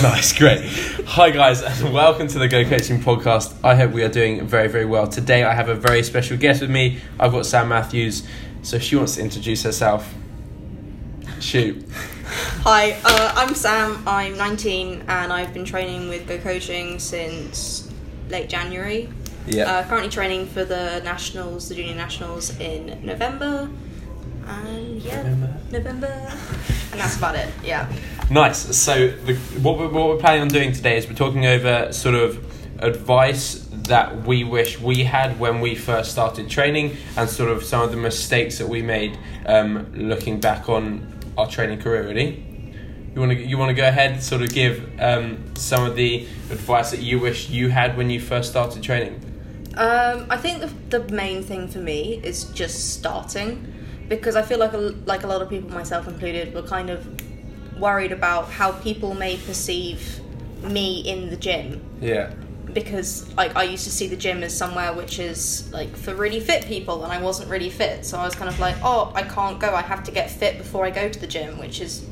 Nice, great. Hi, guys, and welcome to the Go Coaching Podcast. I hope we are doing very, very well. Today, I have a very special guest with me. I've got Sam Matthews, so she wants to introduce herself. Shoot. Hi, uh, I'm Sam. I'm 19 and I've been training with Go Coaching since late January. Yeah. Uh, currently training for the nationals, the junior nationals in November. And yeah, November. November. And that's about it. Yeah. Nice. So, the, what, we're, what we're planning on doing today is we're talking over sort of advice that we wish we had when we first started training and sort of some of the mistakes that we made um, looking back on our training career, really. You want to you want to go ahead and sort of give um, some of the advice that you wish you had when you first started training. Um, I think the, the main thing for me is just starting because I feel like a, like a lot of people, myself included, were kind of worried about how people may perceive me in the gym Yeah. because like I used to see the gym as somewhere which is like for really fit people and I wasn't really fit so I was kind of like oh I can't go I have to get fit before I go to the gym which is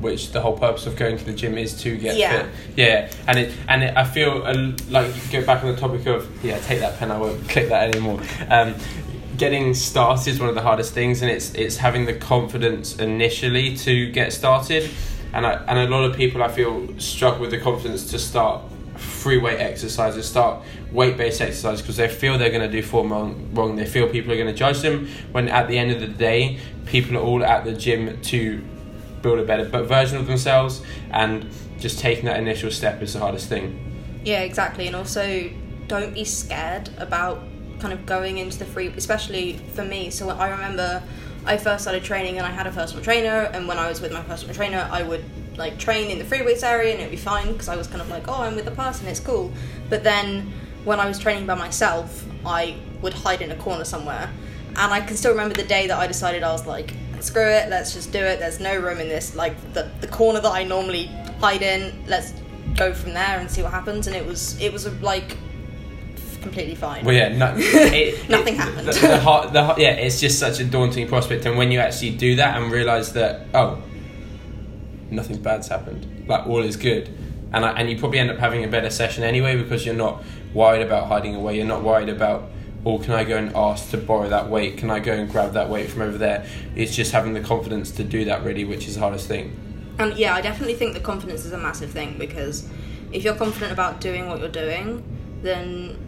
which the whole purpose of going to the gym is to get Yeah. fit. Yeah, and it and it, I feel uh, like you go back on the topic of yeah, take that pen. I won't click that anymore. Um, getting started is one of the hardest things, and it's it's having the confidence initially to get started, and I, and a lot of people I feel struggle with the confidence to start free weight exercises, start weight based exercises because they feel they're going to do form wrong, wrong. They feel people are going to judge them. When at the end of the day, people are all at the gym to build a better version of themselves, and just taking that initial step is the hardest thing. yeah exactly and also don't be scared about kind of going into the free especially for me. So I remember I first started training and I had a personal trainer and when I was with my personal trainer I would like train in the free weights area and it'd be fine because I was kind of like oh I'm with a person it's cool. But then when I was training by myself I would hide in a corner somewhere. And I can still remember the day that I decided I was like screw it let's just do it. There's no room in this like the, the corner that I normally hide in let's go from there and see what happens. And it was it was like completely fine Well, yeah, no, it, Nothing it- happened. The, the, hard- the, hard- yeah, it's just such a daunting prospect, and when you actually do that and realize that oh, nothing bad's happened, like all is good, and I, and you probably end up having a better session anyway because you're not worried about hiding away. You're not worried about oh, can I go and ask to borrow that weight? Can I go and grab that weight from over there? It's just having the confidence to do that really, which is the hardest thing. And yeah, I definitely think the confidence is a massive thing because if you're confident about doing what you're doing, then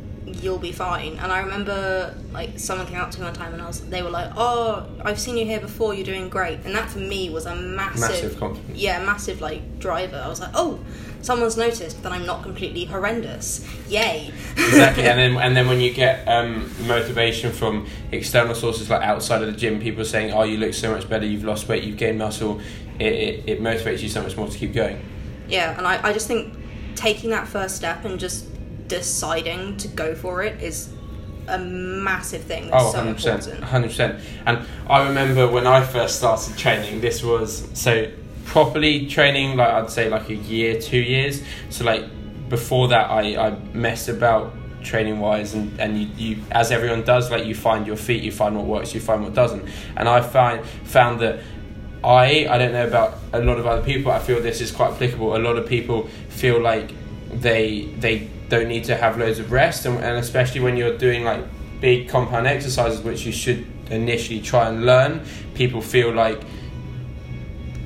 you'll be fine. And I remember like someone came up to me one time and I was they were like, "Oh, I've seen you here before. You're doing great." And that for me was a massive, Massive confidence. yeah, massive like driver. I was like, "Oh, someone's noticed that I'm not completely horrendous. Yay!" exactly and then and then when you get um, motivation from external sources like outside of the gym people saying oh you look so much better you've lost weight you've gained muscle it, it, it motivates you so much more to keep going Yeah, and I, I just think taking that first step and just deciding to go for it is a massive thing that's oh 100% important. 100% and i remember when i first started training this was so properly training like i'd say like a year two years so like before that i, I messed about training wise and, and you, you as everyone does like you find your feet you find what works you find what doesn't and i find found that I I don't know about a lot of other people. I feel this is quite applicable. A lot of people feel like they they don't need to have loads of rest, and, and especially when you're doing like big compound exercises, which you should initially try and learn. People feel like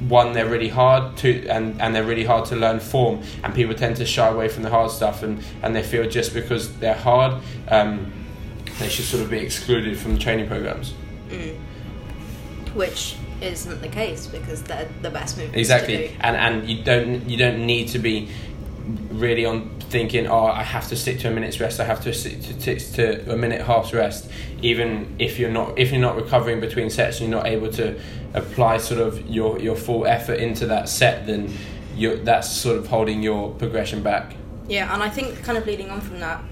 one they're really hard to and, and they're really hard to learn form and people tend to shy away from the hard stuff and, and they feel just because they're hard um, they should sort of be excluded from the training programs. Which isn't the case because they're the best movements exactly. and and you don't you don't need to be really on thinking oh i have to stick to a minute's rest. I have to stick to, to, to a minute half's rest. Even if you're not if you're not recovering between sets and you're not able to apply sort of your your full effort into that set then you're that's sort of holding your progression back. Yeah, and I think kind of leading on from that,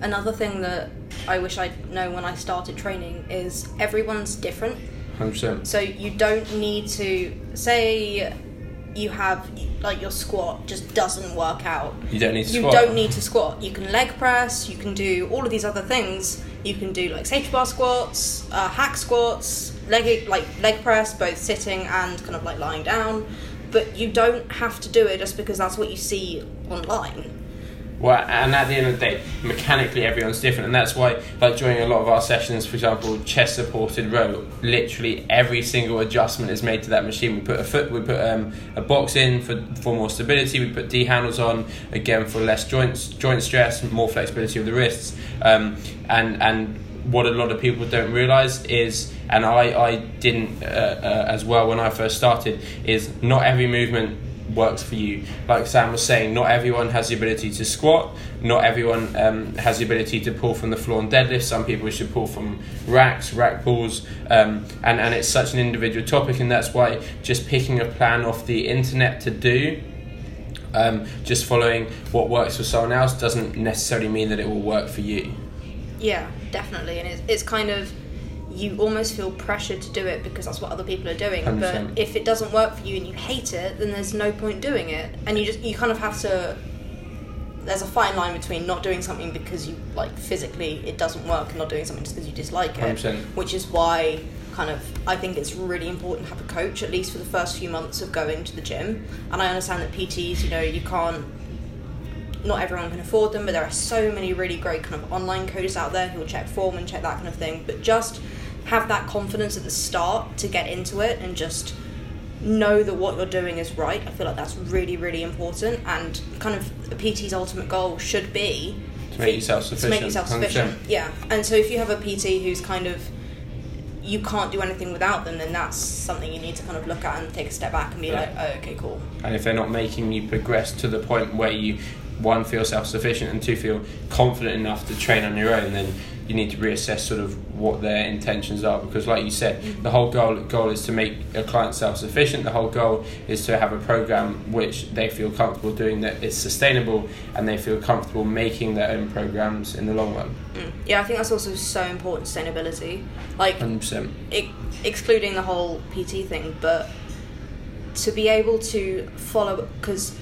another thing that I wish I'd known when I started training is everyone's different. 100% So you don't need to say you have like your squat just doesn't work out. you don't need to You squat don't need to squat. You can leg press. You can do all of these other things. You can do like safety bar squats, uh, hack squats, leg like leg press, both sitting and kind of like lying down. but you don't have to do it just because that's what you see online. Well, and at the end of the day, mechanically everyone's different, and that's why, like during a lot of our sessions, for example, chest supported row, literally every single adjustment is made to that machine. We put a foot, we put um, a box in for for more stability. We put D handles on again for less joints, joint stress, more flexibility of the wrists, um, and and what a lot of people don't realize is, and I I didn't uh, uh, as well when I first started, is not every movement works for you. Like Sam was saying, not everyone has the ability to squat. Not everyone um, has the ability to pull from the floor and deadlift. Some people should pull from racks, rack pulls, um, and and it's such an individual topic, and that's why just picking a plan off the internet to do. Um, just following what works for someone else doesn't necessarily mean that it will work for you. Yeah, definitely, and it's, it's kind of you almost feel pressured to do it because that's what other people are doing. 100%. But if it doesn't work for you and you hate it, then there's no point doing it. And you just you kind of have to. There's a fine line between not doing something because you like physically it doesn't work and not doing something just because you dislike it. 100%. Which is why kind of I think it's really important to have a coach at least for the first few months of going to the gym. And I understand that PTs, you know, you can't not everyone can afford them, but there are so many really great kind of online coaches out there who will check form and check that kind of thing. But just have that confidence at the start to get into it and just know that what you're doing is right. I feel like that's really, really important. And kind of a PT's ultimate goal should be To make yourself sufficient. To make you self-sufficient, yeah. And so if you have a PT who's kind of you can't do anything without them, then that's something you need to kind of look at and take a step back and be Yeah. like, oh, okay, cool. and if they're not making you progress to the point where you one feel self-sufficient and two feel confident enough to train on your own then you need to reassess sort of what their intentions are because like you said the whole goal goal is to make a client self-sufficient the whole goal is to have a program which they feel comfortable doing that is sustainable and they feel comfortable making their own programs in the long run Mm. Yeah, I think that's also so important, sustainability. Like, 100% ex- excluding the whole PT thing, but to be able to follow because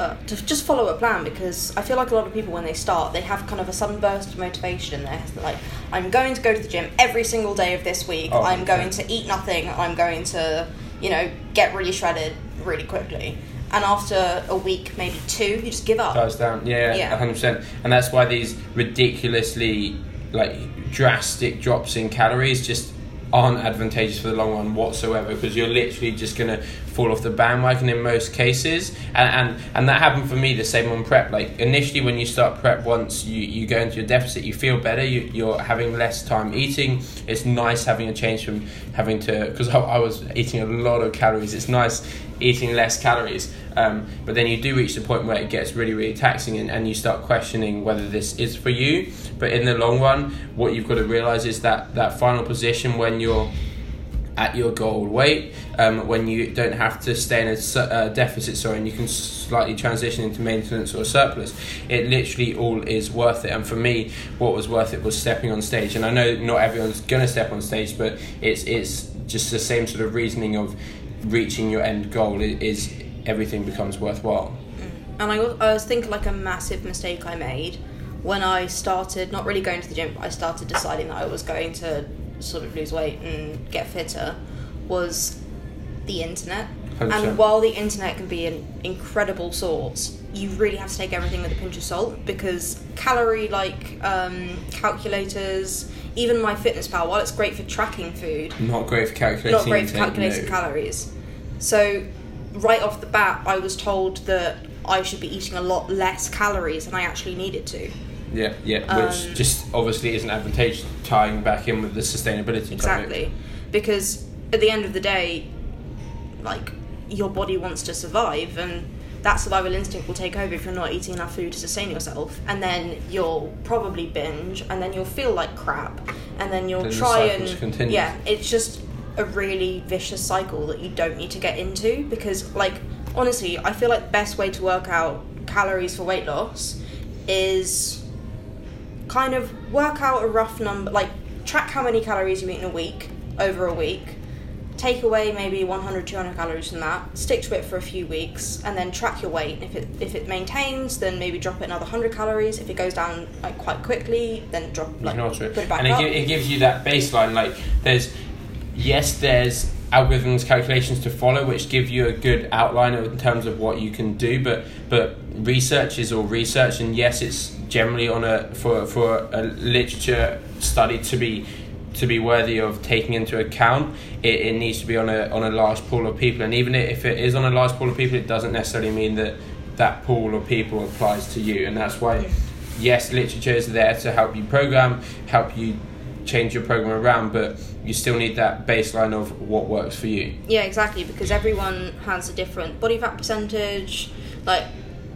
uh, to just follow a plan because I feel like a lot of people when they start they have kind of a sudden burst of motivation in there like I'm going to go to the gym every single day of this week Oh, I'm going to eat nothing I'm going to you know get really shredded really quickly and after a week maybe two you just give up dies down. Yeah, Yeah. hundred percent. And that's why these ridiculously like drastic drops in calories just aren't advantageous for the long run whatsoever because you're literally just gonna fall off the bandwagon in most cases. And, and and that happened for me the same on prep. Like initially when you start prep once you, you go into your deficit you feel better you, you're having less time eating. It's nice having a change from having to because I, I was eating a lot of calories. It's nice eating less calories um, but then you do reach the point where it gets really really taxing and, and you start questioning whether this is for you. But in the long run what you've got to realize is that that final position when you're at your goal weight um, when you don't have to stay in a su- uh, deficit sorry and you can slightly transition into maintenance or surplus it literally all is worth it. And for me what was worth it was stepping on stage. And I know not everyone's gonna step on stage but it's it's just the same sort of reasoning of reaching your end goal is everything becomes worthwhile And I, was- I was thinking like a massive mistake I made when I started not really going to the gym, but I started deciding that I was going to sort of lose weight and get fitter was the internet. 100%. And while the internet can be an incredible source, you really have to take everything with a pinch of salt because calorie like um, calculators, even MyFitnessPal, while it's great for tracking food, not great for calculating not great for calculating no. calories. So, right off the bat, I was told that I should be eating a lot less calories than I actually needed to. yeah yeah which Um, just obviously isn't advantageous tying back in with the sustainability topic. Exactly. Because at the end of the day, like, your body wants to survive, and that survival instinct will take over if you're not eating enough food to sustain yourself. And then you'll probably binge, and then you'll feel like crap, and then you'll Then try and. continues. Yeah, it's just a really vicious cycle that you don't need to get into because, like, honestly, I feel like the best way to work out calories for weight loss is kind of work out a rough number, like track how many calories you eat in a week over a week, take away maybe 100, 200 calories from that, stick to it for a few weeks, and then track your weight. If it if it maintains, then maybe drop it another 100 calories. If it goes down like quite quickly, then drop like can alter it. put it back and it, up. gi- it gives you that baseline. Like there's, yes, there's algorithms calculations to follow which give you a good outline in terms of what you can do but but research is all research and yes it's generally on a for for a literature study to be to be worthy of taking into account it, it needs to be on a on a large pool of people and even if it is on a large pool of people it doesn't necessarily mean that that pool of people applies to you and that's why yes literature is there to help you program help you change your program around, but you still need that baseline of what works for you. Yeah, exactly, because everyone has a different body fat percentage. Like,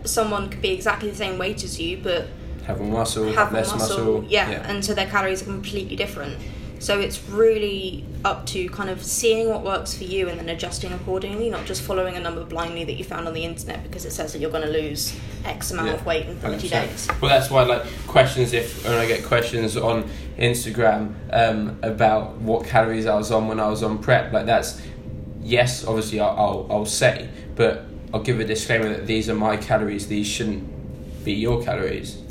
someone could be exactly the same weight as you, but have more muscle, have less muscle. muscle. Yeah, yeah, and so their calories are completely different. So it's really up to kind of seeing what works for you and then adjusting accordingly, not just following a number blindly that you found on the internet because it says that you're going to lose X amount Yeah, of weight in 30 100%. days. Well, that's why like questions. If when I get questions on Instagram um, about what calories I was on when I was on prep, like that's yes, obviously I'll, I'll I'll say, but I'll give a disclaimer that these are my calories. These shouldn't be your calories.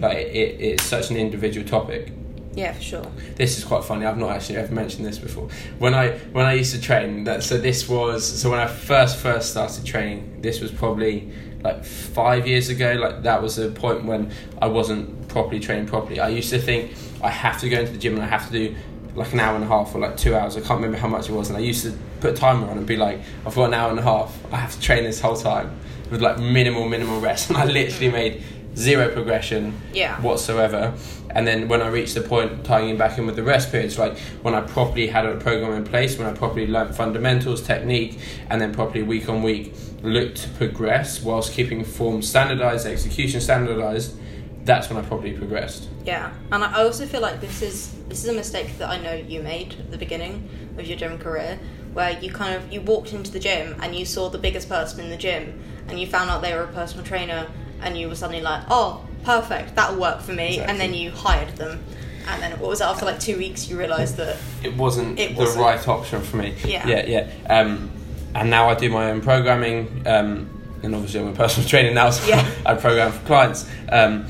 Like it, it's such an individual topic. Yeah, for sure. This is quite funny. I've not actually ever mentioned this before. When I when I used to train, that so this was so when I first first started training. This was probably like five years ago. Like that was a point when I wasn't properly training properly. I used to think I have to go into the gym and I have to do like an hour and a half or like two hours. I can't remember how much it was, and I used to put a timer on and be like, I've got an hour and a half. I have to train this whole time with like minimal minimal rest, and I literally made zero progression Yeah. whatsoever. And then when I reached the point tying it back in with the rest periods, like when I properly had a program in place, when I properly learned fundamentals, technique, and then properly week on week looked to progress whilst keeping form standardized, execution standardized, that's when I probably progressed. Yeah, and I also feel like this is this is a mistake that I know you made at the beginning of your gym career, where you kind of you walked into the gym and you saw the biggest person in the gym, and you found out they were a personal trainer, and you were suddenly like, oh, perfect, that'll work for me, and then you hired them, and then what was it after like two weeks you realised that It wasn't It the wasn't. right option for me. Yeah. Yeah, yeah. Um, and now I do my own programming, um, and obviously I'm a personal trainer now, so Yeah. I program for clients. Um,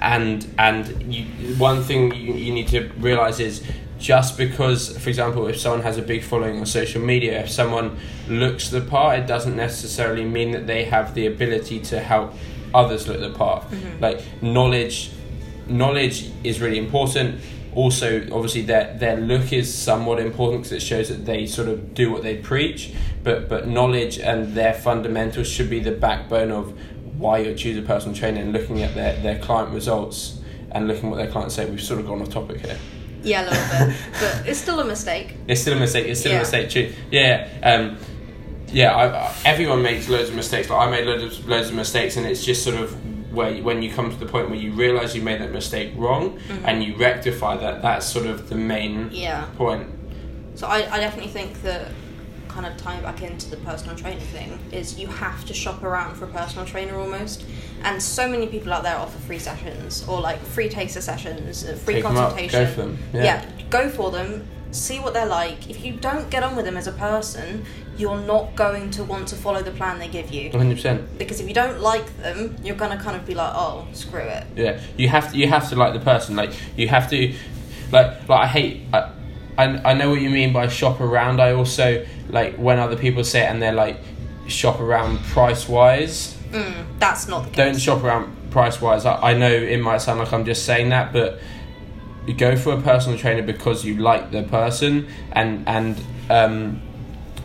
and and you, one thing you, you need to realize is just because, for example, if someone has a big following on social media, if someone looks the part, it doesn't necessarily mean that they have the ability to help others look the part. Mm-hmm. Like knowledge, knowledge is really important. Also, obviously, their their look is somewhat important because it shows that they sort of do what they preach. But but knowledge and their fundamentals should be the backbone of why you choose a personal trainer and looking at their, their client results and looking what their clients say. We've sort of gone off topic here. yeah, a little bit, but it's still a mistake. It's still a mistake. It's still Yeah. a mistake. True. Yeah. Um, yeah. I, everyone makes loads of mistakes. Like I made loads of loads of mistakes, and it's just sort of where you- when you come to the point where you realize you made that mistake wrong and you rectify that. That's sort of the main Yeah. point. So I, I definitely think that kind of tying back into the personal trainer thing is you have to shop around for a personal trainer almost. And so many people out there offer free sessions or like free taster sessions, uh, free Take 'em up, go for them, yeah. go for them. See what they're like. If you don't get on with them as a person, you're not going to want to follow the plan they give you. One hundred percent. Because if you don't like them, you're gonna kind of be like, oh, screw it. Yeah, you have to you have to like the person. Like you have to, like like I hate. I, I, I know what you mean by shop around. I also like when other people say it and they're like shop around price wise. Mm, that's not the case. Don't shop around price wise. I, I know it might sound like I'm just saying that, but you go for a personal trainer because you like the person and and um,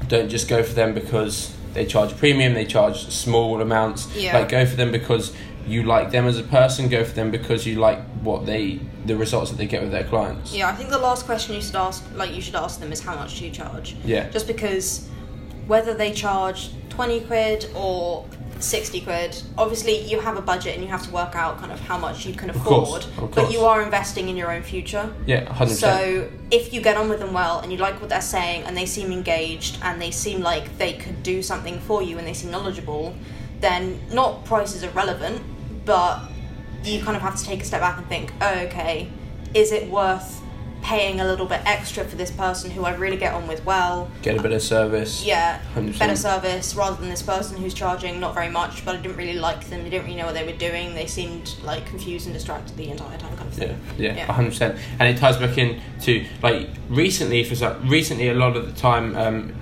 don't just go for them because they charge a premium. They charge small amounts. Yeah. Like go for them because you like them as a person. Go for them because you like what they the results that they get with their clients. Yeah, I think the last question you should ask, like you should ask them, is how much do you charge? Yeah. Just because whether they charge twenty quid or sixty quid, obviously you have a budget and you have to work out kind of how much you can afford. of But course. you are investing in your own future. Yeah, hundred percent. So if you get on with them well and you like what they're saying and they seem engaged and they seem like they could do something for you and they seem knowledgeable, then not price is irrelevant, but you kind of have to take a step back and think, oh, okay, is it worth paying a little bit extra for this person who I really get on with well. Get a bit of service. Yeah, 100%. better service rather than this person who's charging not very much, but I didn't really like them. They didn't really know what they were doing. They seemed like confused and distracted the entire time, kind of Yeah, thing. yeah, Yeah. hundred percent. And it ties back in to like recently, for some, recently a lot of the time, um,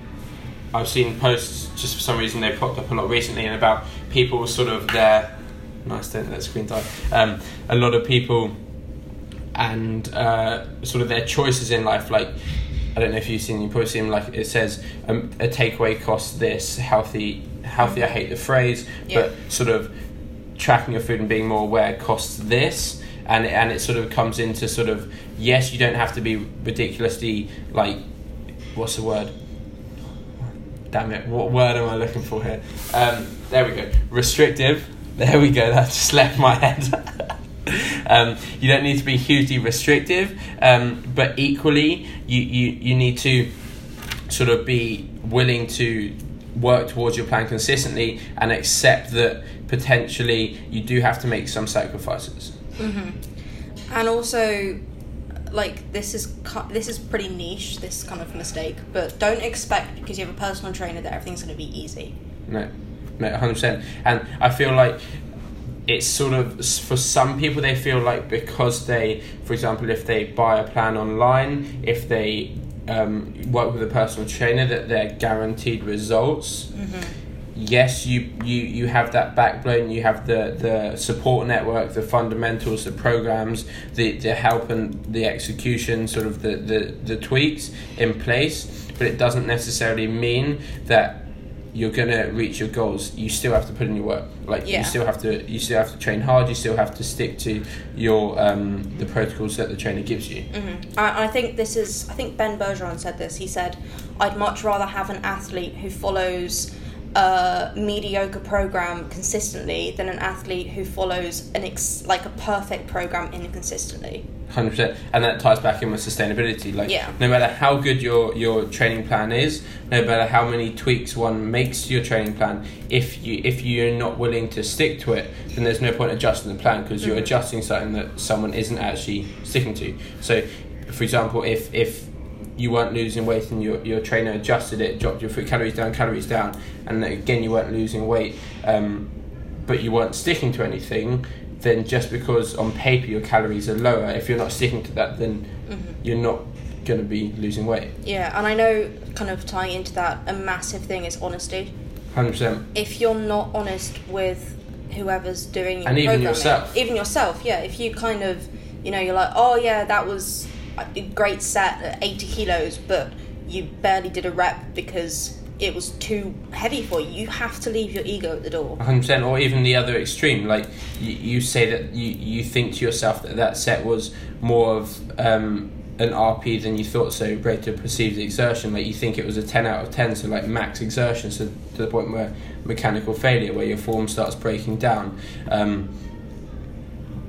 I've seen posts just for some reason they popped up a lot recently, and about people sort of their nice don't let screen time. Um, a lot of people and uh, sort of their choices in life, like. I don't know if you've seen. You probably seen like it says um, a takeaway costs this. Healthy, healthy. I hate the phrase, Yeah. but sort of tracking your food and being more aware costs this and and it sort of comes into sort of yes you don't have to be ridiculously like what's the word damn it what word am i looking for here um, there we go restrictive there we go that just left my head um, you don't need to be hugely restrictive um, but equally you, you you need to sort of be willing to work towards your plan consistently and accept that potentially you do have to make some sacrifices. Mhm. And also, like this is this is pretty niche. This kind of mistake, but don't expect because you have a personal trainer that everything's going to be easy. No, no, hundred percent. And I feel like it's sort of for some people they feel like because they, for example, if they buy a plan online, if they um, work with a personal trainer, that they're guaranteed results. Yes, you, you, you have that backbone, you have the, the support network, the fundamentals, the programs, the, the help and the execution, sort of the, the, the tweaks in place, but it doesn't necessarily mean that you're gonna reach your goals. You still have to put in your work. Like Yeah. you still have to you still have to train hard. You still have to stick to your um, the protocols that the trainer gives you. Mm-hmm. I, I think this is. I think Ben Bergeron said this. He said, "I'd much rather have an athlete who follows a mediocre program consistently than an athlete who follows an ex- like a perfect program inconsistently." Hundred percent, and that ties back in with sustainability. Like, Yeah. no matter how good your your training plan is, no matter how many tweaks one makes to your training plan, if you if you're not willing to stick to it, then there's no point adjusting the plan because you're Mhm. adjusting something that someone isn't actually sticking to. So, for example, if if you weren't losing weight and your, your trainer adjusted it, dropped your food calories down, calories down, and again you weren't losing weight, um, but you weren't sticking to anything, then just because on paper your calories are lower, if you're not sticking to that, then you're not going to be losing weight. Yeah, and I know, kind of tying into that, a massive thing is honesty. 100%. If you're not honest with whoever's doing your And even programming- yourself. even yourself, yeah. If you kind of, you know, you're like, oh yeah, that was great set at 80 kilos, but you barely did a rep because it was too heavy for you. You have to leave your ego at the door. 100% or even the other extreme like you, you say that you, you think to yourself that that set was more of um, an rpe than you thought so of perceived exertion like you think it was a 10 out of 10 so like max exertion so to the point where mechanical failure where your form starts breaking down um,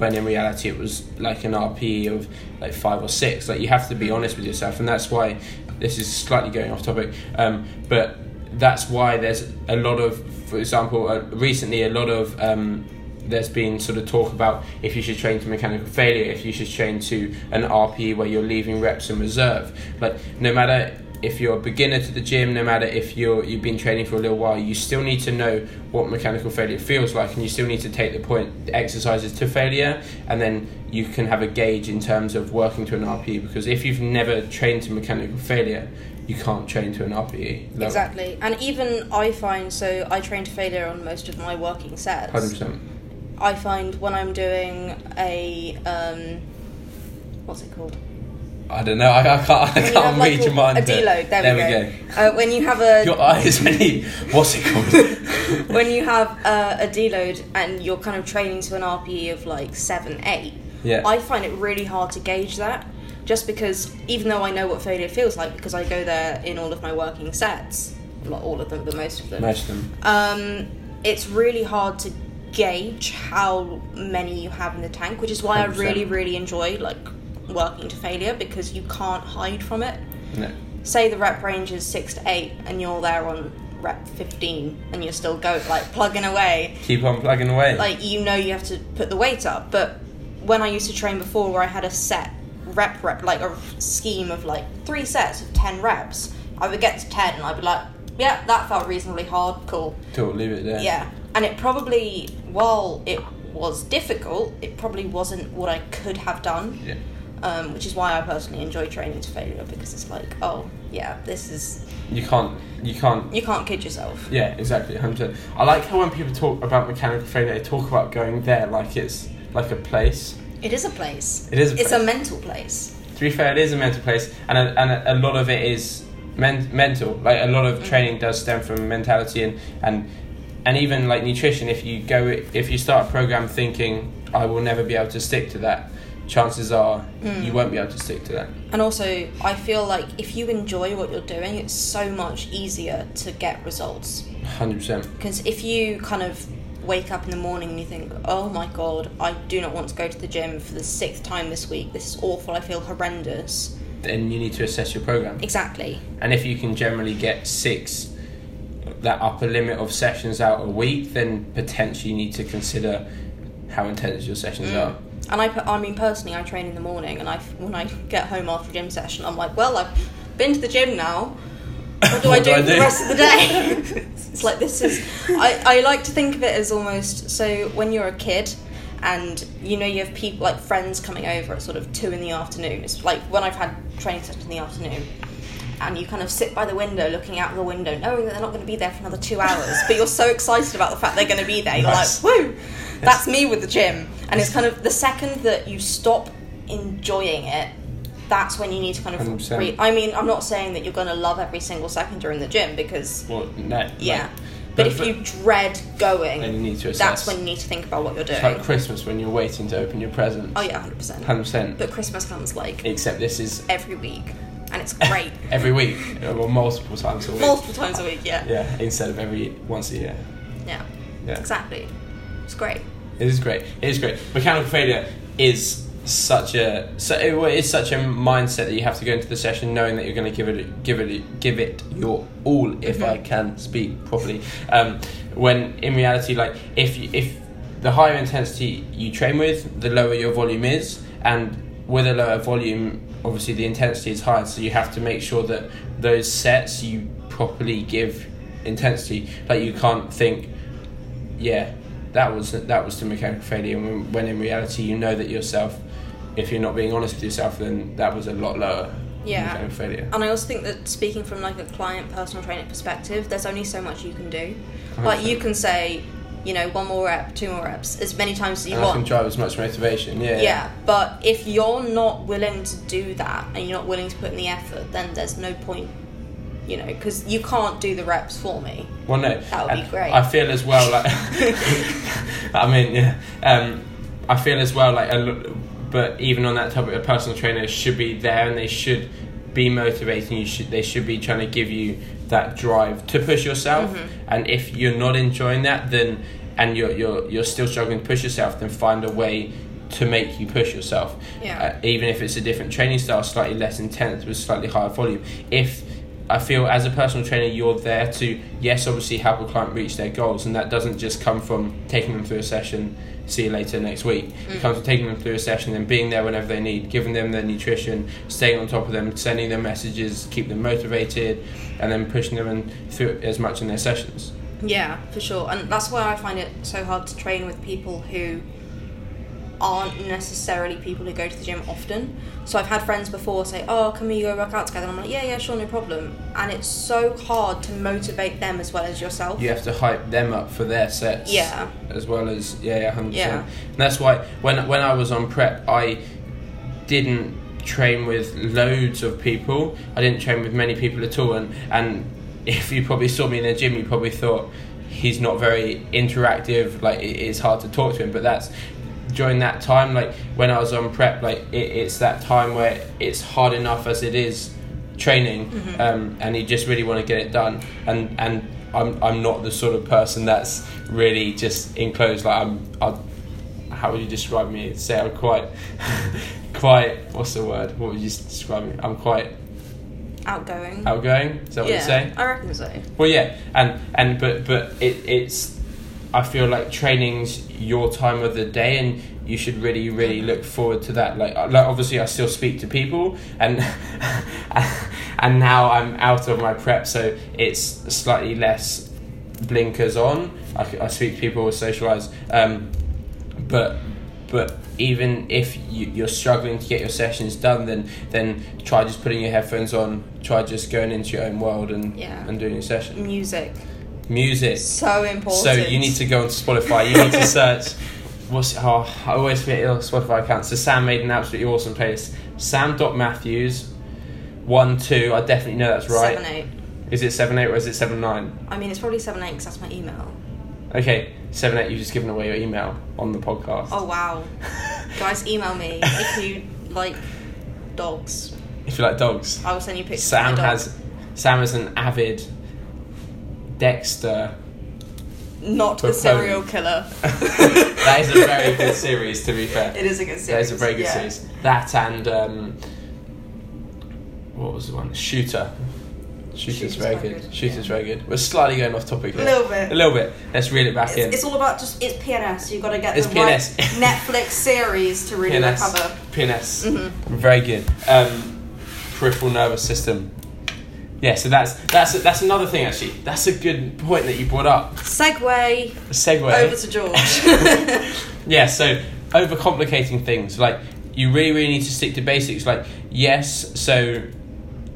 when in reality it was like an rpe of like 5 or 6 like you have to be honest with yourself and that's why this is slightly going off topic um, but that's why there's a lot of for example uh, recently a lot of um, there's been sort of talk about if you should train to mechanical failure if you should train to an rpe where you're leaving reps in reserve. Like no matter if you're a beginner to the gym no matter if you're you've been training for a little while you still need to know what mechanical failure feels like and you still need to take the point the exercises to failure and then you can have a gauge in terms of working to an rpe because if you've never trained to mechanical failure you can't train to an rpe level. Exactly. And even I find, so I train to failure on most of my working sets. 100% I find when I'm doing a, um, what's it called? I don't know. I, I can't. I you can't like, read your mind. A deload. There, there we, we go. Uh, when you have a Your eyes really. What's it called? when you have uh, a deload and you're kind of training to an RPE of like seven, eight, Yeah. I find it really hard to gauge that. Just because, even though I know what failure feels like, because I go there in all of my working sets, not all of them, but most of them, Most of them. um, it's really hard to gauge how many you have in the tank, which is why I 100%. really, really enjoy like working to failure because you can't hide from it. No. Say the rep range is six to eight, and you're there on rep fifteen, and you're still go like plugging away. Keep on plugging away. Like you know you have to put the weight up, but when I used to train before, where I had a set rep rep like a scheme of like three sets of ten reps, I would get to ten and I'd be like, yeah, that felt reasonably hard. Cool. Cool, leave it there. Yeah, and it probably, while it was difficult, it probably wasn't what I could have done. Yeah. Um, which is why I personally enjoy training to failure because it's like, oh yeah, this is You can't. You can't. you can't kid yourself. Yeah, exactly, hundred. I like how when people talk about mechanical failure, they talk about going there like it's like a place. It is a place. It is. A It's a mental place. To be fair, it is a mental place, and a, and a, a lot of it is men- mental. Like a lot of Mm. training does stem from mentality and and and even like nutrition. If you go, if you start a program thinking I will never be able to stick to that, chances are Mm. you won't be able to stick to that. And also, I feel like if you enjoy what you're doing, it's so much easier to get results. Hundred percent. Because if you kind of wake up in the morning and you think, oh my god, I do not want to go to the gym for the sixth time this week, this is awful, I feel horrendous. Then you need to assess your program. Exactly. And if you can generally get six, that upper limit of sessions out a week, then potentially you need to consider how intense your sessions Mm. are. And I, I mean, personally, I train in the morning, and I, when I get home after gym session, I'm like, well, I've been to the gym now. What do I do do I for the rest of the day? it's like this is. I, I like to think of it as almost so when you're a kid, and you know you have people like friends coming over at sort of two in the afternoon. It's like when I've had training sessions in the afternoon. And you kind of sit by the window, looking out the window, knowing that they're not going to be there for another two hours. But you're so excited about the fact they're going to be there. You're Nice. like, "Woo!" That's me with the gym. And it's kind of the second that you stop enjoying it, that's when you need to kind of. Re- I mean, I'm not saying that you're going to love every single second during the gym because, Well, no. like- yeah. But, if you dread going, then you need to assess. that's when you need to think about what you're doing. It's like Christmas when you're waiting to open your presents. oh yeah, hundred percent. Hundred percent. But Christmas comes like Except this is every week, and it's great. every week or multiple times a week. Multiple times a week, yeah. Yeah, instead of every once a year. Yeah, Yeah, exactly. It's great. It is great. It is great. Mechanical failure is such a so it's such a mindset that you have to go into the session knowing that you're going to give it give it give it your all if Mhm. I can speak properly. Um, when in reality, like if you, if the higher intensity you train with, the lower your volume is, and with a lower volume, obviously the intensity is higher. So you have to make sure that those sets you properly give intensity. Like you can't think, yeah, that was that was to mechanical failure. When, when in reality, you know that yourself. If you're not being honest with yourself, then that was a lot lower. Yeah. And I also think that speaking from like a client personal training perspective, there's only so much you can do. Like you can say, you know, one more rep, two more reps, as many times as you and I can want. drive as much motivation. Yeah. Yeah, but if you're not willing to do that and you're not willing to put in the effort, then there's no point, you know, because you can't do the reps for me. Well, no, That would be great. I feel as well like, I mean, yeah, um, I feel as well like, a but even on that topic, a personal trainer should be there and they should be motivating you. Should they should be trying to give you that drive to push yourself. Mhm. And if you're not enjoying that, then and you're you're you're still struggling to push yourself, then find a way to make you push yourself. Yeah. Uh, even if it's a different training style, slightly less intense with slightly higher volume. If I feel as a personal trainer, you're there to yes, obviously help a client reach their goals, and that doesn't just come from taking them through a session. See you later next week. It Mm. comes from taking them through a session and being there whenever they need, giving them their nutrition, staying on top of them, sending them messages, keep them motivated, and then pushing them and through as much in their sessions. Yeah, for sure. And that's why I find it so hard to train with people who aren't necessarily people who go to the gym often. So I've had friends before say, "Oh, can we go work out together?" And I'm like, "Yeah, yeah, sure, no problem." And it's so hard to motivate them as well as yourself. You have to hype them up for their sets. Yeah. As well as yeah, yeah, hundred Yeah. percent. And that's why when when I was on prep, I didn't train with loads of people. I didn't train with many people at all. And and if you probably saw me in the gym, you probably thought he's not very interactive. Like it's hard to talk to him. But that's during that time, like when I was on prep, like it, it's that time where it's hard enough as it is training, Mhm. um, and you just really want to get it done. And and I'm I'm not the sort of person that's really just enclosed. Like I'm, i how would you describe me? Say I'm quite, quite. What's the word? What would you describe me? I'm quite Outgoing. outgoing. Is that what yeah, you say? I reckon so. Well, yeah, and and but but it, it's. I feel like training's your time of the day, and you should really really look forward to that like, uh, like obviously i still speak to people and and now i'm out of my prep so it's slightly less blinkers on i, I speak to people socialize um, but but even if you, you're struggling to get your sessions done then then try just putting your headphones on try just going into your own world and Yeah. and doing your session Music. Music So important. so you need to go onto Spotify. You need to search. What's oh, I always forget your Spotify account. So Sam made an absolutely awesome place. Sam dot Matthews, one two. I definitely know that's right. Seven eight. Is it seven eight or is it seven nine? I mean, it's probably seven eight because that's my email. Okay, seven eight. You've just given away your email on the podcast. Oh wow, guys, email me if you like dogs. If you like dogs, I will send you pictures. Sam of my dog. has. Sam is an avid Dexter. not the serial killer. that is a very good series, to be fair. It is a good series. That is a very good yeah. series. That and um, what was the one? Shooter. Shooter's, Shooter's very good. good, Shooter's yeah. very good. We're slightly going off topic Here. A little bit. A little bit. Let's reel it back in. It's, it's all about just it's PNS. You've got to get It's the right PNS. Netflix series to really PNS. recover. PNS. Mhm. Very good. Um, peripheral nervous system. Yeah, so that's that's that's another thing actually. That's a good point that you brought up. Segue. Segue. over to George. Yeah, so overcomplicating things like you really really need to stick to basics. Like yes, so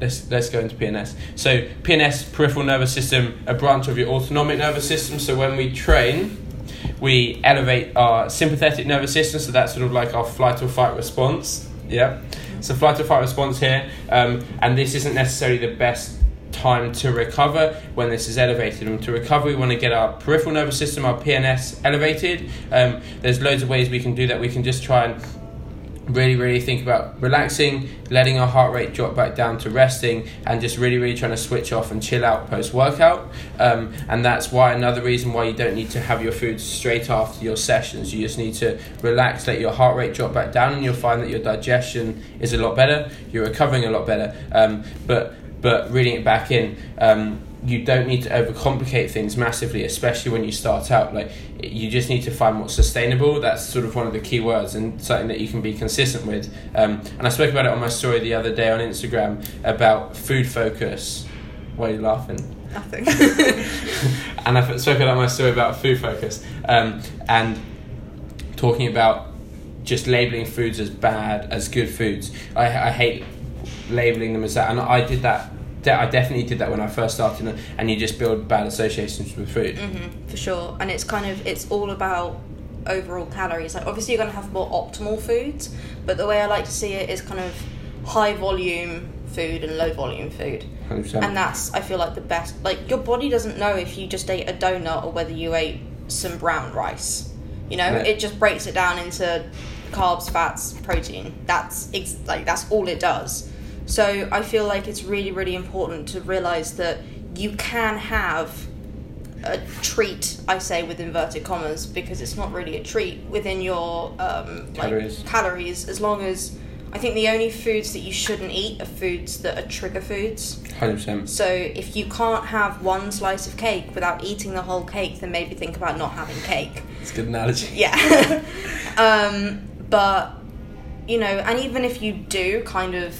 let's let's go into PNS. So PNS, peripheral nervous system, a branch of your autonomic nervous system. So when we train, we elevate our sympathetic nervous system. So that's sort of like our flight or fight response. Yeah. So flight or fight response here, um, and this isn't necessarily the best time to recover when this is elevated. And to recover, we want to get our peripheral nervous system, our PNS, elevated. Um, there's loads of ways we can do that. We can just try and really, really think about relaxing, letting our heart rate drop back down to resting, and just really, really trying to switch off and chill out post workout. Um, and that's why another reason why you don't need to have your food straight after your sessions. You just need to relax, let your heart rate drop back down, and you'll find that your digestion is a lot better. You're recovering a lot better. Um, but but reading it back in. Um, you don't need to overcomplicate things massively, especially when you start out. Like you just need to find what's sustainable. That's sort of one of the key words and something that you can be consistent with. Um, and I spoke about it on my story the other day on Instagram about food focus. Why are you laughing? Nothing. and I spoke about my story about food focus um, and talking about just labeling foods as bad as good foods. I, I hate labeling them as that, and I did that. de- I definitely did that when I first started, and you just build bad associations with food. hmm for sure. And it's kind of it's all about overall calories. Like obviously you're gonna have more optimal foods, but the way I like to see it is kind of high volume food and low volume food. 100%. And that's I feel like the best like your body doesn't know if you just ate a donut or whether you ate some brown rice. You know, Yeah. it just breaks it down into carbs, fats, protein. That's ex- like that's all it does. So I feel like it's really really important to realize that you can have a treat, I say with inverted commas, because it's not really a treat within your um, Calories. like calories. As long as I think the only foods that you shouldn't eat are foods that are trigger foods. Hundred percent. So if you can't have one slice of cake without eating the whole cake, then maybe think about not having cake. It's a good analogy. Yeah. um, but you know, and even if you do kind of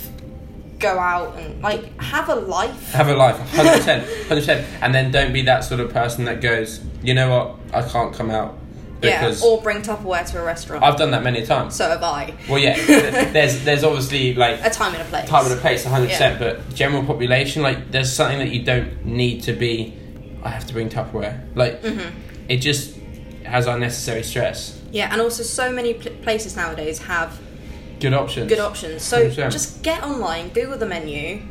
go out and like have a life. Have a life, hundred percent, hundred percent, and then don't be that sort of person that goes, you know what, I can't come out because yeah, or bring Tupperware to a restaurant. I've done that many times. so have I. Well, yeah, there's there's obviously like A time and a place. time and a place, hundred Yeah. percent, but general population, like there's something that you don't need to be. I have to bring Tupperware, like Mm-hmm. it just has unnecessary stress. Yeah, and also so many pl- places nowadays have Good options. good options. So 100%. just get online, Google the menu,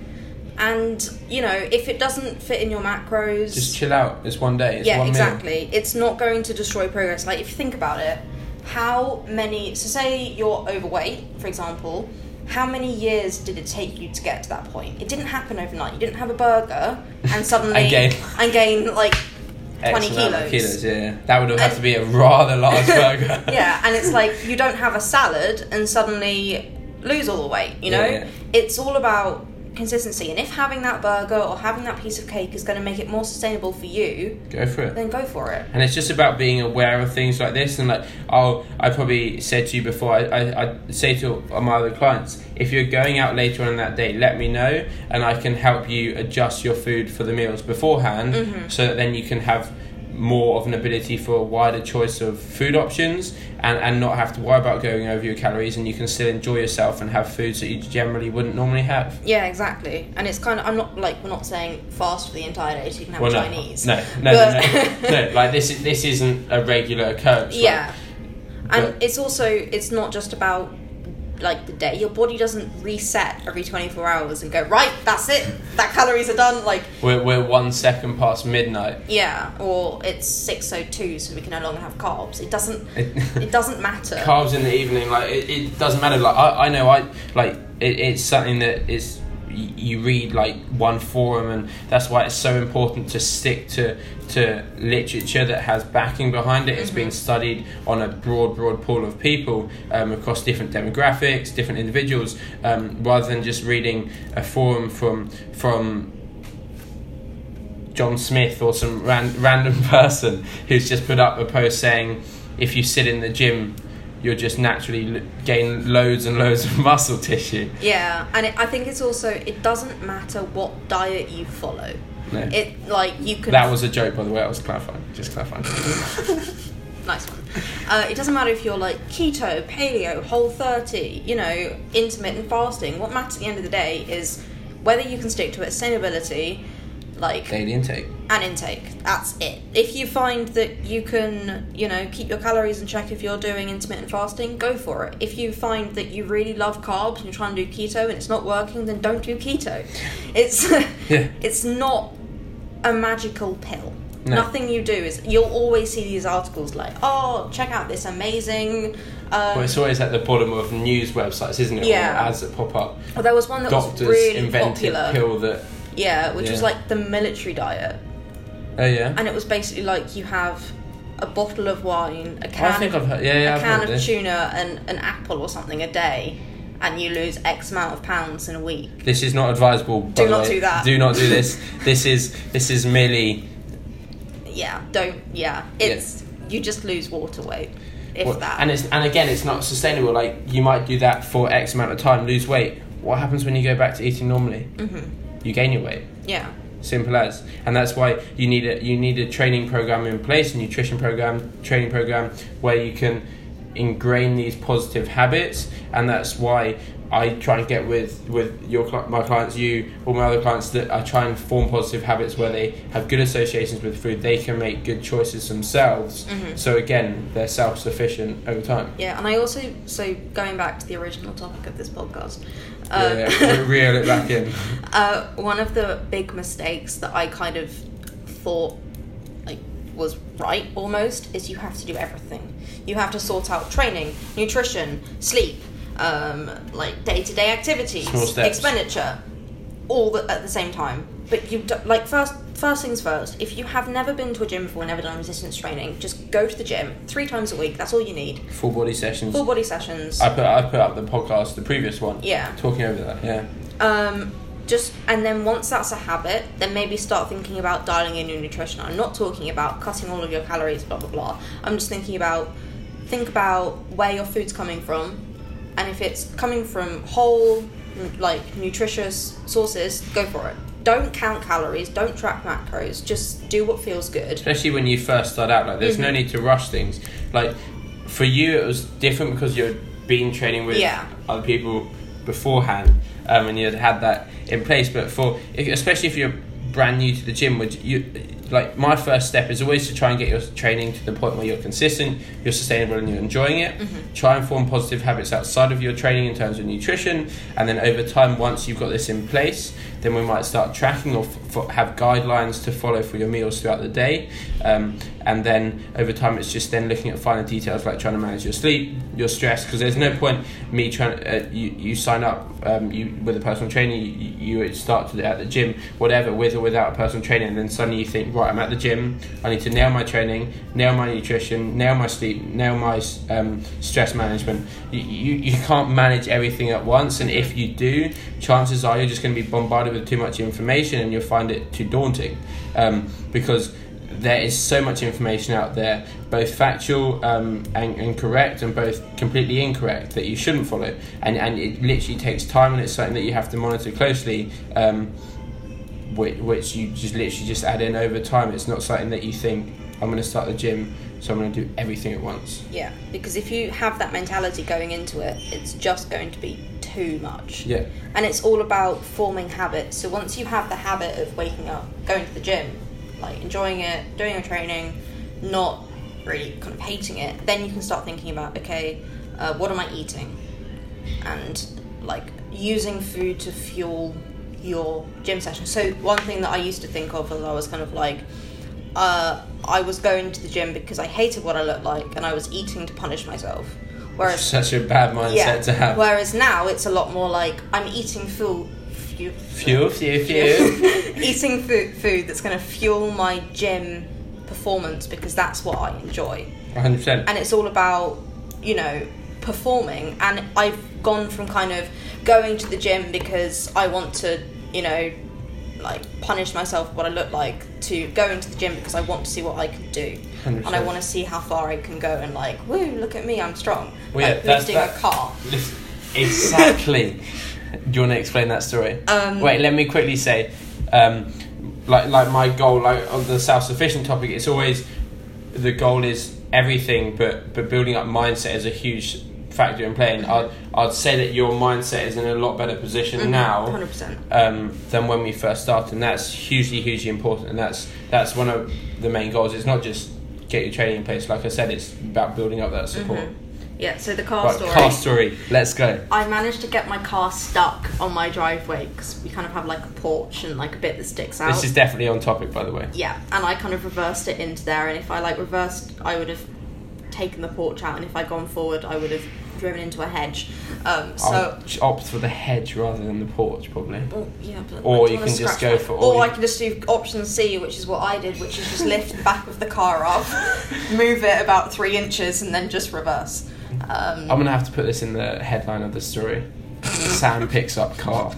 and you know if it doesn't fit in your macros, Just chill out. It's one day. It's yeah, one meal. exactly. It's not going to destroy progress. Like if you think about it, how many? So say you're overweight, for example. How many years did it take you to get to that point? It didn't happen overnight. You didn't have a burger and suddenly And gain. and gain like X 20 kilos. kilos. Yeah, that would have had to be a rather large burger. yeah, and it's like you don't have a salad and suddenly lose all the weight. You know, Yeah, yeah. it's all about consistency. And if having that burger or having that piece of cake is going to make it more sustainable for you, Go for it. then go for it. And it's just about being aware of things like this. And like, oh, I probably said to you before, I, I, I say to my other clients, if you're going out later on that day, let me know, and I can help you adjust your food for the meals beforehand, Mm-hmm. so that then you can have more of an ability for a wider choice of food options and, and not have to worry about going over your calories and you can still enjoy yourself and have foods that you generally wouldn't normally have. Yeah, exactly. And it's kind of I'm not like we're not saying fast for the entire day so you can have Well, Chinese. no, no, no, no, no. Like this, is, this isn't a regular occurrence. like- Yeah. And it's also it's not just about like the day. Your body doesn't reset every 24 hours and go, "Right, that's it. That calories are done." Like, We're, we're one second past midnight. yeah, or it's 6:02 so we can no longer have carbs. It doesn't It- it doesn't matter. carbs in the evening like it, it doesn't matter like I, I know I like it, it's something that is you read like one forum and that's why it's so important to stick to to literature that has backing behind it It's Mm-hmm. being studied on a broad broad pool of people um, across different demographics different individuals um, rather than just reading a forum from from John Smith or some ran- random person who's just put up a post saying if you sit in the gym you'll just naturally l- gain loads and loads of muscle tissue. Yeah, and it, I think it's also it doesn't matter what diet you follow. No. It like you can that was a joke, by the way. I was clarifying, just clarifying. nice one. Uh, it doesn't matter if you're like keto, paleo, whole 30, you know, intermittent fasting. What matters at the end of the day is whether you can stick to it, sustainability, like, Daily intake. and intake. That's it. If you find that you can, you know, keep your calories in check if you're doing intermittent fasting, go for it. If you find that you really love carbs and you're trying to do keto and it's not working, then don't do keto. It's Yeah. it's not a magical pill. No. Nothing you do is you'll always see these articles like, oh, check out this amazing. Um, Well, it's always at the bottom of news websites, isn't it? Yeah. Or ads that pop up. well, there was one that was Doctors really invented popular. pill that. Yeah, which was Yeah. like the military diet. Oh yeah. and it was basically like you have a bottle of wine, a Oh, I can, think of, I've heard. Yeah, yeah. a I've can heard of this. tuna, and an apple or something a day, and you lose X amount of pounds in a week. This is not advisable. by Do the not way. do that. Do not do this. this is this is merely Yeah, don't. Yeah, it's you just lose water weight if Well, that. And it's and again, it's not sustainable. Like you might do that for X amount of time, lose weight. What happens when you go back to eating normally? Mhm. You gain your weight. yeah, Simple as. And that's why you need a you need a training program in place, a nutrition program, training program where you can ingrain these positive habits. And that's why I try and get with with your my clients, you, all my other clients that I try and form positive habits where they have good associations with food. They can make good choices themselves. Mhm. So again, they're self sufficient over time. yeah, and I also so going back to the original topic of this podcast. Yeah, um, yeah, re- reel it back in. Uh, one of the big mistakes that I kind of thought like was right almost is you have to do everything. You have to sort out training, nutrition, sleep, um, like day to day activities, expenditure, all the, at the same time. But you like first first things first. If you have never been to a gym before, never done resistance training, just go to the gym three times a week. That's all you need. Full body sessions. Full body sessions. I put I put up the podcast, the previous one. Yeah. Talking over that. Yeah. Um, just and then once that's a habit, then maybe start thinking about dialing in your nutrition. I'm not talking about cutting all of your calories, blah blah blah. I'm just thinking about think about where your food's coming from, and if it's coming from whole, like nutritious sources, go for it. Don't count calories. Don't track macros. Just do what feels good. especially when you first start out like there's no Mhm. need to rush things like for you it was different because you'd been training with Yeah. other people beforehand um, and you'd had that in place but for especially if you're brand new to the gym would you like my first step is always to try and get your training to the point where you're consistent you're sustainable and you're enjoying it try and form positive habits outside of your training in terms of nutrition and then over time once you've got this in place then we might start tracking or f- fo- have guidelines to follow for your meals throughout the day, um, and then over time it's just then looking at finer details like trying to manage your sleep, your stress. Because there's no point me trying. Uh, you you sign up um, you with a personal trainer, you, you start to at the gym, whatever, with or without a personal trainer, and then suddenly you think, right, I'm at the gym. I need to nail my training, nail my nutrition, nail my sleep, nail my um, stress management. You, you you can't manage everything at once, and if you do, chances are you're just going to be bombarded with too much information, and you'll find it too daunting, um, because there is so much information out there, both factual um, and, and correct, and both completely incorrect that you shouldn't follow. And and it literally takes time, and it's something that you have to monitor closely. Um, which, which you just literally just add in over time. It's not something that you think I'm going to start the gym, so I'm going to do everything at once. Yeah, because if you have that mentality going into it, it's just going to be too much. Yeah. And it's all about forming habits. So once you have the habit of waking up, going to the gym, like enjoying it, doing your training, not really kind of hating it, then you can start thinking about okay, uh, what am I eating, and like using food to fuel your gym session. So one thing that I used to think of as I was kind of like. Uh, I was going to the gym because I hated what I looked like, and I was eating to punish myself. Whereas Such a bad mindset to have. Whereas now it's a lot more like I'm eating fuel, fuel, Fuel, fuel, fuel. eating food, food that's going to fuel my gym performance because that's what I enjoy. 100%. And it's all about, you know, performing. And I've gone from kind of going to the gym because I want to, you know, like punish myself for what I look like to going to the gym because I want to see what I can do. 100%. And I want to see how far I can go and like, woo, look at me, I'm strong. Well, yeah, like that's- lifting that- a car. Exactly. Do you want to explain that story? Um, Wait, let me quickly say, um, like like my goal, like on the self sufficient topic, it's always the goal is everything, but but building up mindset is a huge factor in playing. I'd I'd say that your mindset is in a lot better position now 100%. um, than when we first started, and that's hugely, hugely important. And that's that's one of the main goals. It's not just get your training in place. Like I said, it's about building up that support. Mhm. Yeah, so the car Right, story. car story. Let's go. I managed to get my car stuck on my driveway because we kind of have like a porch and like a bit that sticks out. This is definitely on topic, by the way. yeah, and I kind of reversed it into there. And if I like reversed, I would have taken the porch out, and if I'd gone forward, I would have driven into a hedge. Um, so. I'll opt for the hedge rather than the porch, probably. Oh, yeah, but Or you can just go for all Or I can just do option C, which is what I did, which is just lift the back of the car up, move it about three inches, and then just reverse. Um, I'm gonna have to put this in the headline of the story. Sam picks up car.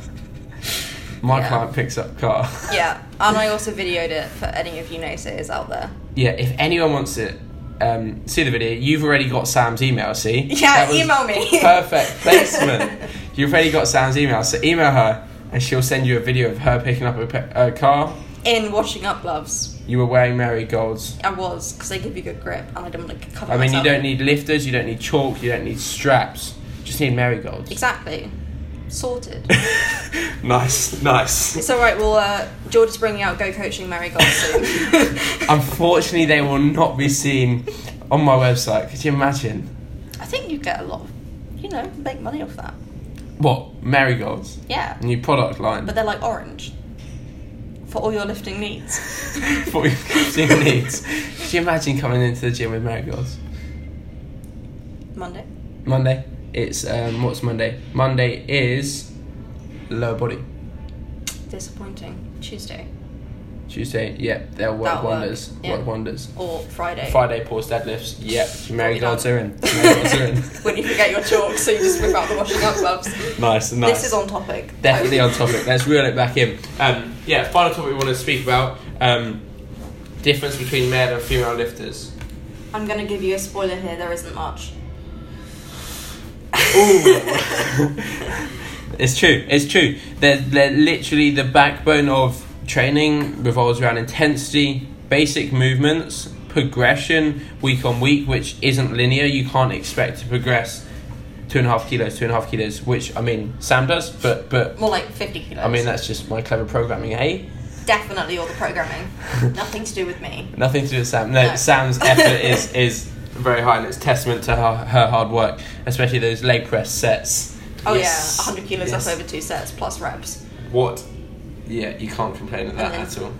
My Yeah. client picks up car. yeah, and I also videoed it for any of you naysayers out there. Yeah, if anyone wants to um, see the video, you've already got Sam's email. See? Yeah, email me. Perfect placement. you've already got Sam's email, so email her, and she'll send you a video of her picking up a, pe- a car. In washing up gloves, You were wearing marigolds. I was because they give you good grip, and I didn't want to cover I mean, you don't need lifters, you don't need chalk, you don't need straps. Just need marigolds. exactly sorted. nice, nice. it's all right. Well, uh, George is bringing out Go Coaching Marigold soon. Unfortunately, they will not be seen on my website. Could you imagine? I think you get a lot, of, you know, make money off that. What marigolds? Yeah, New product line but they're like orange for all your lifting needs. for your lifting needs. Could you imagine coming into the gym with marigolds? Monday. Monday. It's um, what's Monday? Monday is lower body. Disappointing. Tuesday Tuesday, yeah, they'll work That'll work, wonders. yeah. Work wonders. or Friday. Friday pause deadlifts. Yep, marigolds done. are are in. when you forget your chalk, so you just whip out the washing up gloves. Nice, nice. This is on topic. Definitely on topic. Let's reel it back in. Um, yeah, final topic we want to speak about: um, difference between male and female lifters. I'm gonna give you a spoiler here. There isn't much. It's true. It's true. They're, they're literally the backbone of training revolves around intensity, basic movements, progression week on week, which isn't linear. You can't expect to progress two and a half kilos, two and a half kilos, which I mean Sam does, but but More like 50 kilos. I mean that's just my clever programming, eh? definitely all the programming. Nothing to do with me. Nothing to do with Sam. No, No. Sam's effort is is very high, and it's testament to her, her hard work, especially those leg press sets. Oh Yes. yeah, 100 kilos Yes. up over two sets plus reps. What Yeah, you can't complain at that at all.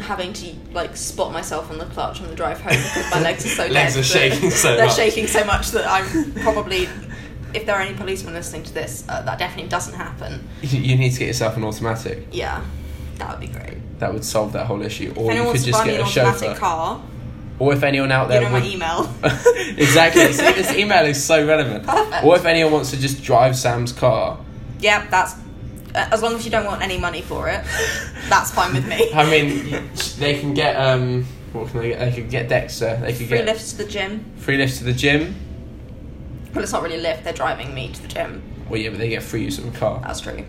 having to like spot myself on the clutch on the drive home because my legs are so Legs dead are shaking so they're much. shaking so much that I'm probably if there are any policemen listening to this uh, that definitely doesn't happen You need to get yourself an automatic. yeah that would be great That would solve that whole issue. Or you could just get an a automatic chauffeur. car Or if anyone out you there know my email exactly. This email is so relevant. Perfect. Or if anyone wants to just drive Sam's car. yeah that's as long as you don't want any money for it that's fine with me I mean, they can get um. What can they get? They could get Dexter. They could free get lifts to the gym free lifts to the gym. well it's not really a lift they're driving me to the gym Well, yeah, but they get free use of the car. that's true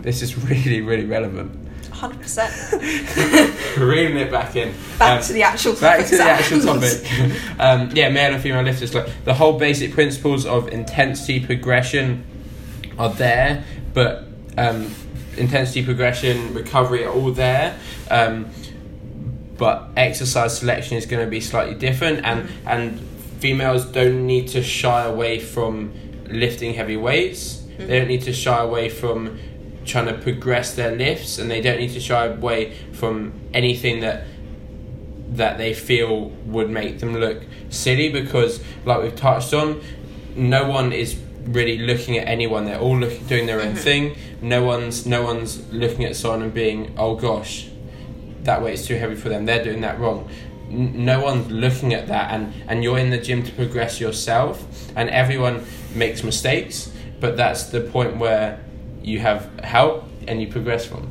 This is really, really relevant. 100% Reeling it back in. back Um, to the actual topic Back to the actual topic. um, yeah, male and female lifters. Like the whole basic principles of intensity progression are there, but um, intensity progression, recovery are all there. Um, but exercise selection is going to be slightly different, and and females don't need to shy away from lifting heavy weights. They don't need to shy away from trying to progress their lifts, and they don't need to shy away from anything that that they feel would make them look silly because like we've touched on no one is really looking at anyone. They're all looking doing their own mm-hmm. thing. No one's no one's looking at someone and being oh gosh that weight's too heavy for them. They're doing that wrong. No one's looking at that and and you're in the gym to progress yourself and everyone makes mistakes but that's the point where you have help and you progress from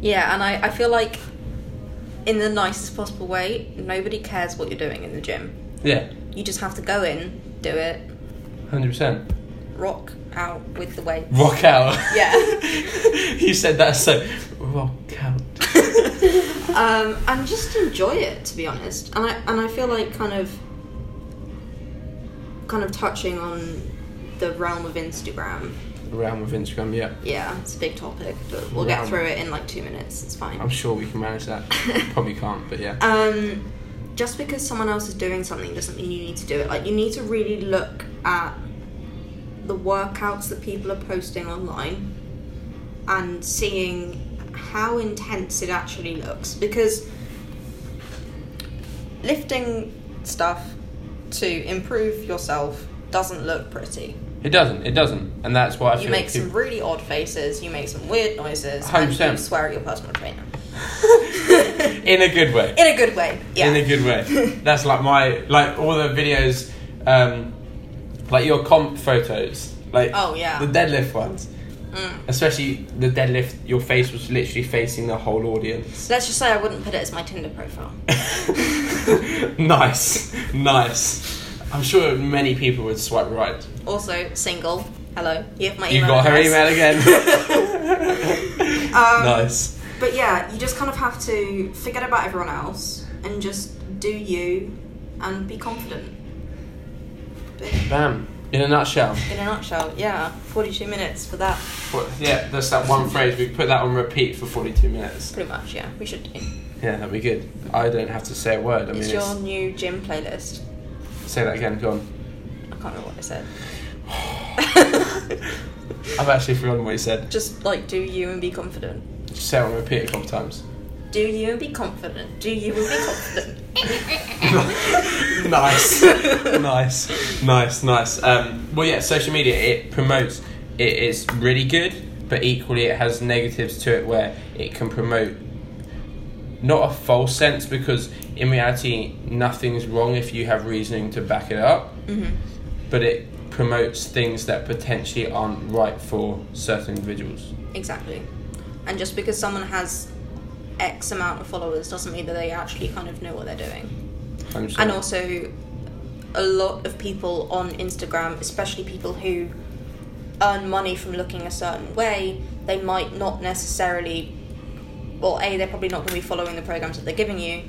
Yeah, and I, I feel like in the nicest possible way, nobody cares what you're doing in the gym. yeah You just have to go in, do it, 100% rock out with the weights. rock out Yeah. you said that so rock out um, and just enjoy it, to be honest. And I and I feel like kind of kind of touching on the realm of Instagram. Around with Instagram. Yeah, Yeah, it's a big topic, but we'll Realm. get through it in like two minutes. It's fine. I'm sure we can manage that. Probably can't, but yeah. Um, just because someone else is doing something doesn't mean you need to do it. Like you need to really look at the workouts that people are posting online and seeing how intense it actually looks because lifting stuff to improve yourself doesn't look pretty. It doesn't. It doesn't, and that's why I You feel make some people- really odd faces, you make some weird noises, 100%. you swear at your personal trainer. in a good way. In a good way, yeah. In a good way. That's like my like all the videos, um, like your comp photos, like Oh, yeah. the deadlift ones. Mm. Especially the deadlift, your face was literally facing the whole audience. Let's just say I wouldn't put it as my Tinder profile. nice, nice. I'm sure many people would swipe right. Also, single. Hello. You have my You email. got her email again. Um, nice. But yeah, you just kind of have to forget about everyone else and just do you and be confident. Bam. In a nutshell. In a nutshell, yeah. 42 minutes for that. What, yeah, that's that one phrase. We put that on repeat for 42 minutes. Pretty much, yeah. We should do. Yeah, that'd be good. I don't have to say a word. I mean, it's it's, your new gym playlist. Say that again. Go on. I can't remember what I said. I've actually forgotten what you said. Just like do you and be confident. Just say it on repeat a couple of times. Do you and be confident. Do you and be confident. nice, nice, nice, nice. Um, well, yeah, social media it promotes. It is really good, but equally it has negatives to it where it can promote not a false sense because in reality nothing's wrong if you have reasoning to back it up, hmm but it promotes things that potentially aren't right for certain individuals. Exactly. And just because someone has X amount of followers doesn't mean that they actually kind of know what they're doing. And also, a lot of people on Instagram, especially people who earn money from looking a certain way, they might not necessarily. Well, A, they're probably not going to be following the programs that they're giving you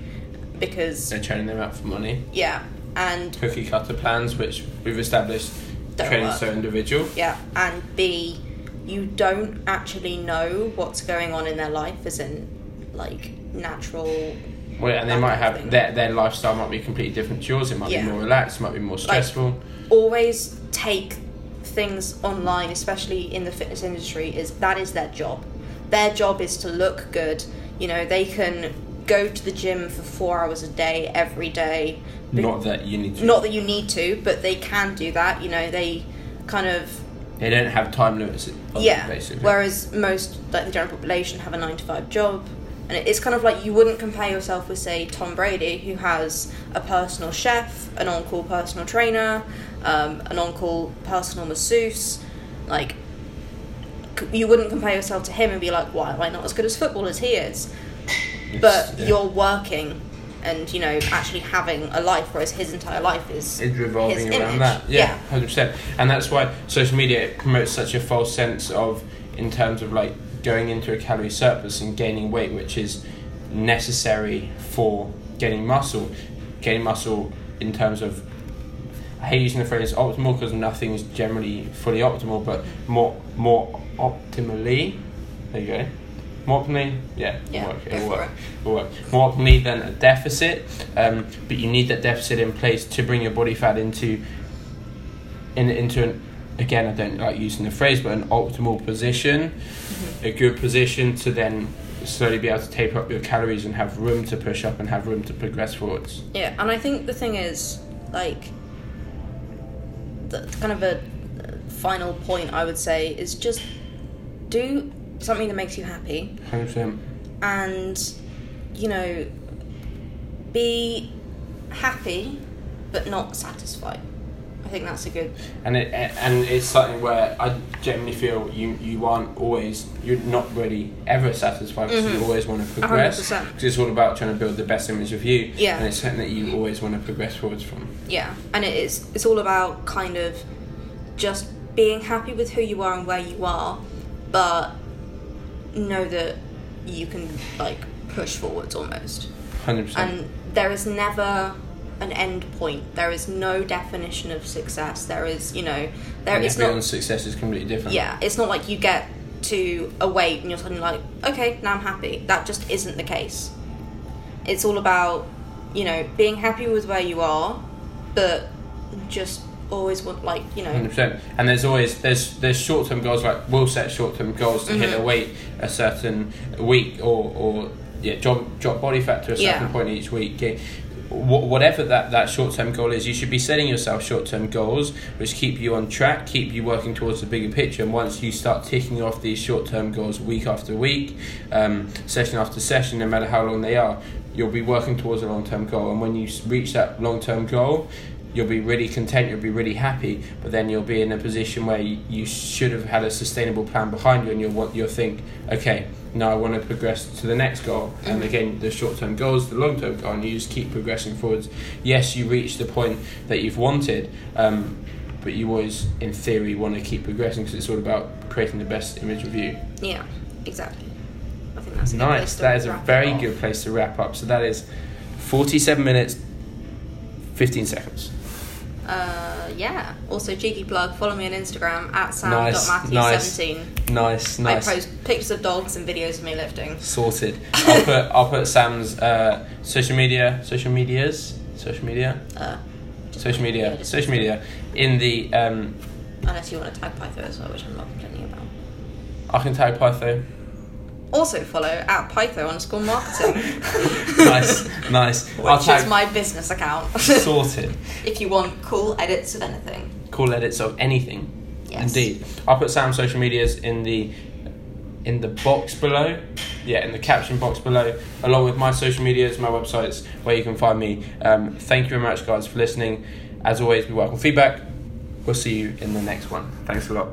because, they're training them out for money. yeah, and Cookie cutter plans, which we've established, training so individual. Yeah, and B, you don't actually know what's going on in their life, as in, like, natural. Well, and they might have thing. their their lifestyle might be completely different to yours. It might Yeah. be more relaxed, it might be more stressful. Always take things online, especially in the fitness industry, is that is their job. Their job is to look good. You know, they can go to the gym for four hours a day every day. Be- Not that you need to. not that you need to, but they can do that. You know, they kind of They don't have time limits. yeah. basically. Whereas most, like the general population, have a nine to five job, and it's kind of like you wouldn't compare yourself with, say, Tom Brady, who has a personal chef, an on-call personal trainer, um, an on-call personal masseuse. Like, you wouldn't compare yourself to him and be like, "Why am I not as good as football as he is?" It's- But yeah. you're working. And you know, actually having a life, whereas his entire life is It's revolving around image. that. Yeah, hundred percent. And that's why social media promotes such a false sense of, in terms of like going into a calorie surplus and gaining weight, which is necessary for gaining muscle. Gaining muscle in terms of, I hate using the phrase optimal because nothing is generally fully optimal, but more more optimally. There you go. More optimally, yeah, it'll Yeah, work. It'll work. It'll work. More optimally than a deficit, um, but you need that deficit in place to bring your body fat into in, into an again I don't like using the phrase but an optimal position a good position to then slowly be able to taper up your calories and have room to push up and have room to progress forwards Yeah, and I think the thing is, like, kind of a uh, final point I would say is just do something that makes you happy 100% and, you know, be happy but not satisfied. I think that's a good. and it and it's something where I generally feel you you aren't always you're not really ever satisfied because you Mhm. always want to progress 100%. because it's all about trying to build the best image of you Yeah. and it's something that you always want to progress forwards from Yeah, and it is. It's all about kind of just being happy with who you are and where you are, but know that you can like push forwards almost. 100% And there is never an end point. There is no definition of success. There is, you know, there and it's everyone's not. success is completely different Yeah, it's not like you get to a weight and you're suddenly like, okay, now I'm happy. That just isn't the case. It's all about, you know, being happy with where you are, but just always want like, you know, Hundred percent. And there's always there's there's short term goals like we'll set short term goals to hit mm-hmm. a weight a certain week or or yeah drop drop body fat to a certain Yeah. point each week. Whatever that, that short term goal is, you should be setting yourself short term goals which keep you on track, keep you working towards the bigger picture. And once you start ticking off these short term goals week after week, um, session after session, no matter how long they are, you'll be working towards a long term goal. And when you reach that long term goal, you'll be really content, you'll be really happy, but then you'll be in a position where you, you should have had a sustainable plan behind you and you'll you'll think, okay, now I want to progress to the next goal. And Mhm. again, the short term goals, the long term goal, and you just keep progressing forwards. Yes, you reach the point that you've wanted, um, but you always, in theory, want to keep progressing because it's all about creating the best image of you. yeah, exactly. I think that's Nice. That is a very good place to wrap up. So that is 47 minutes, 15 seconds. Uh, yeah. Also, cheeky plug. Follow me on Instagram at Nice, sam.matthew17. Nice, nice. I post pictures of dogs and videos of me lifting. Sorted. I'll put I'll put Sam's uh, social media social medias social media Uh, social media just- social media in the um, Unless you want to tag Pytho as well, which I'm not complaining about. I can tag Pytho. Also follow at Pytho underscore marketing, Nice, nice. I'll which tag is my business account. sorted. if you want cool edits of anything. Cool edits of anything. Yes. Indeed. I'll put Sam's social medias in the in the box below. Yeah, in the caption box below, along with my social medias, my websites, where you can find me. Um, thank you very much, guys, for listening. As always, we welcome feedback. We'll see you in the next one. Thanks a lot.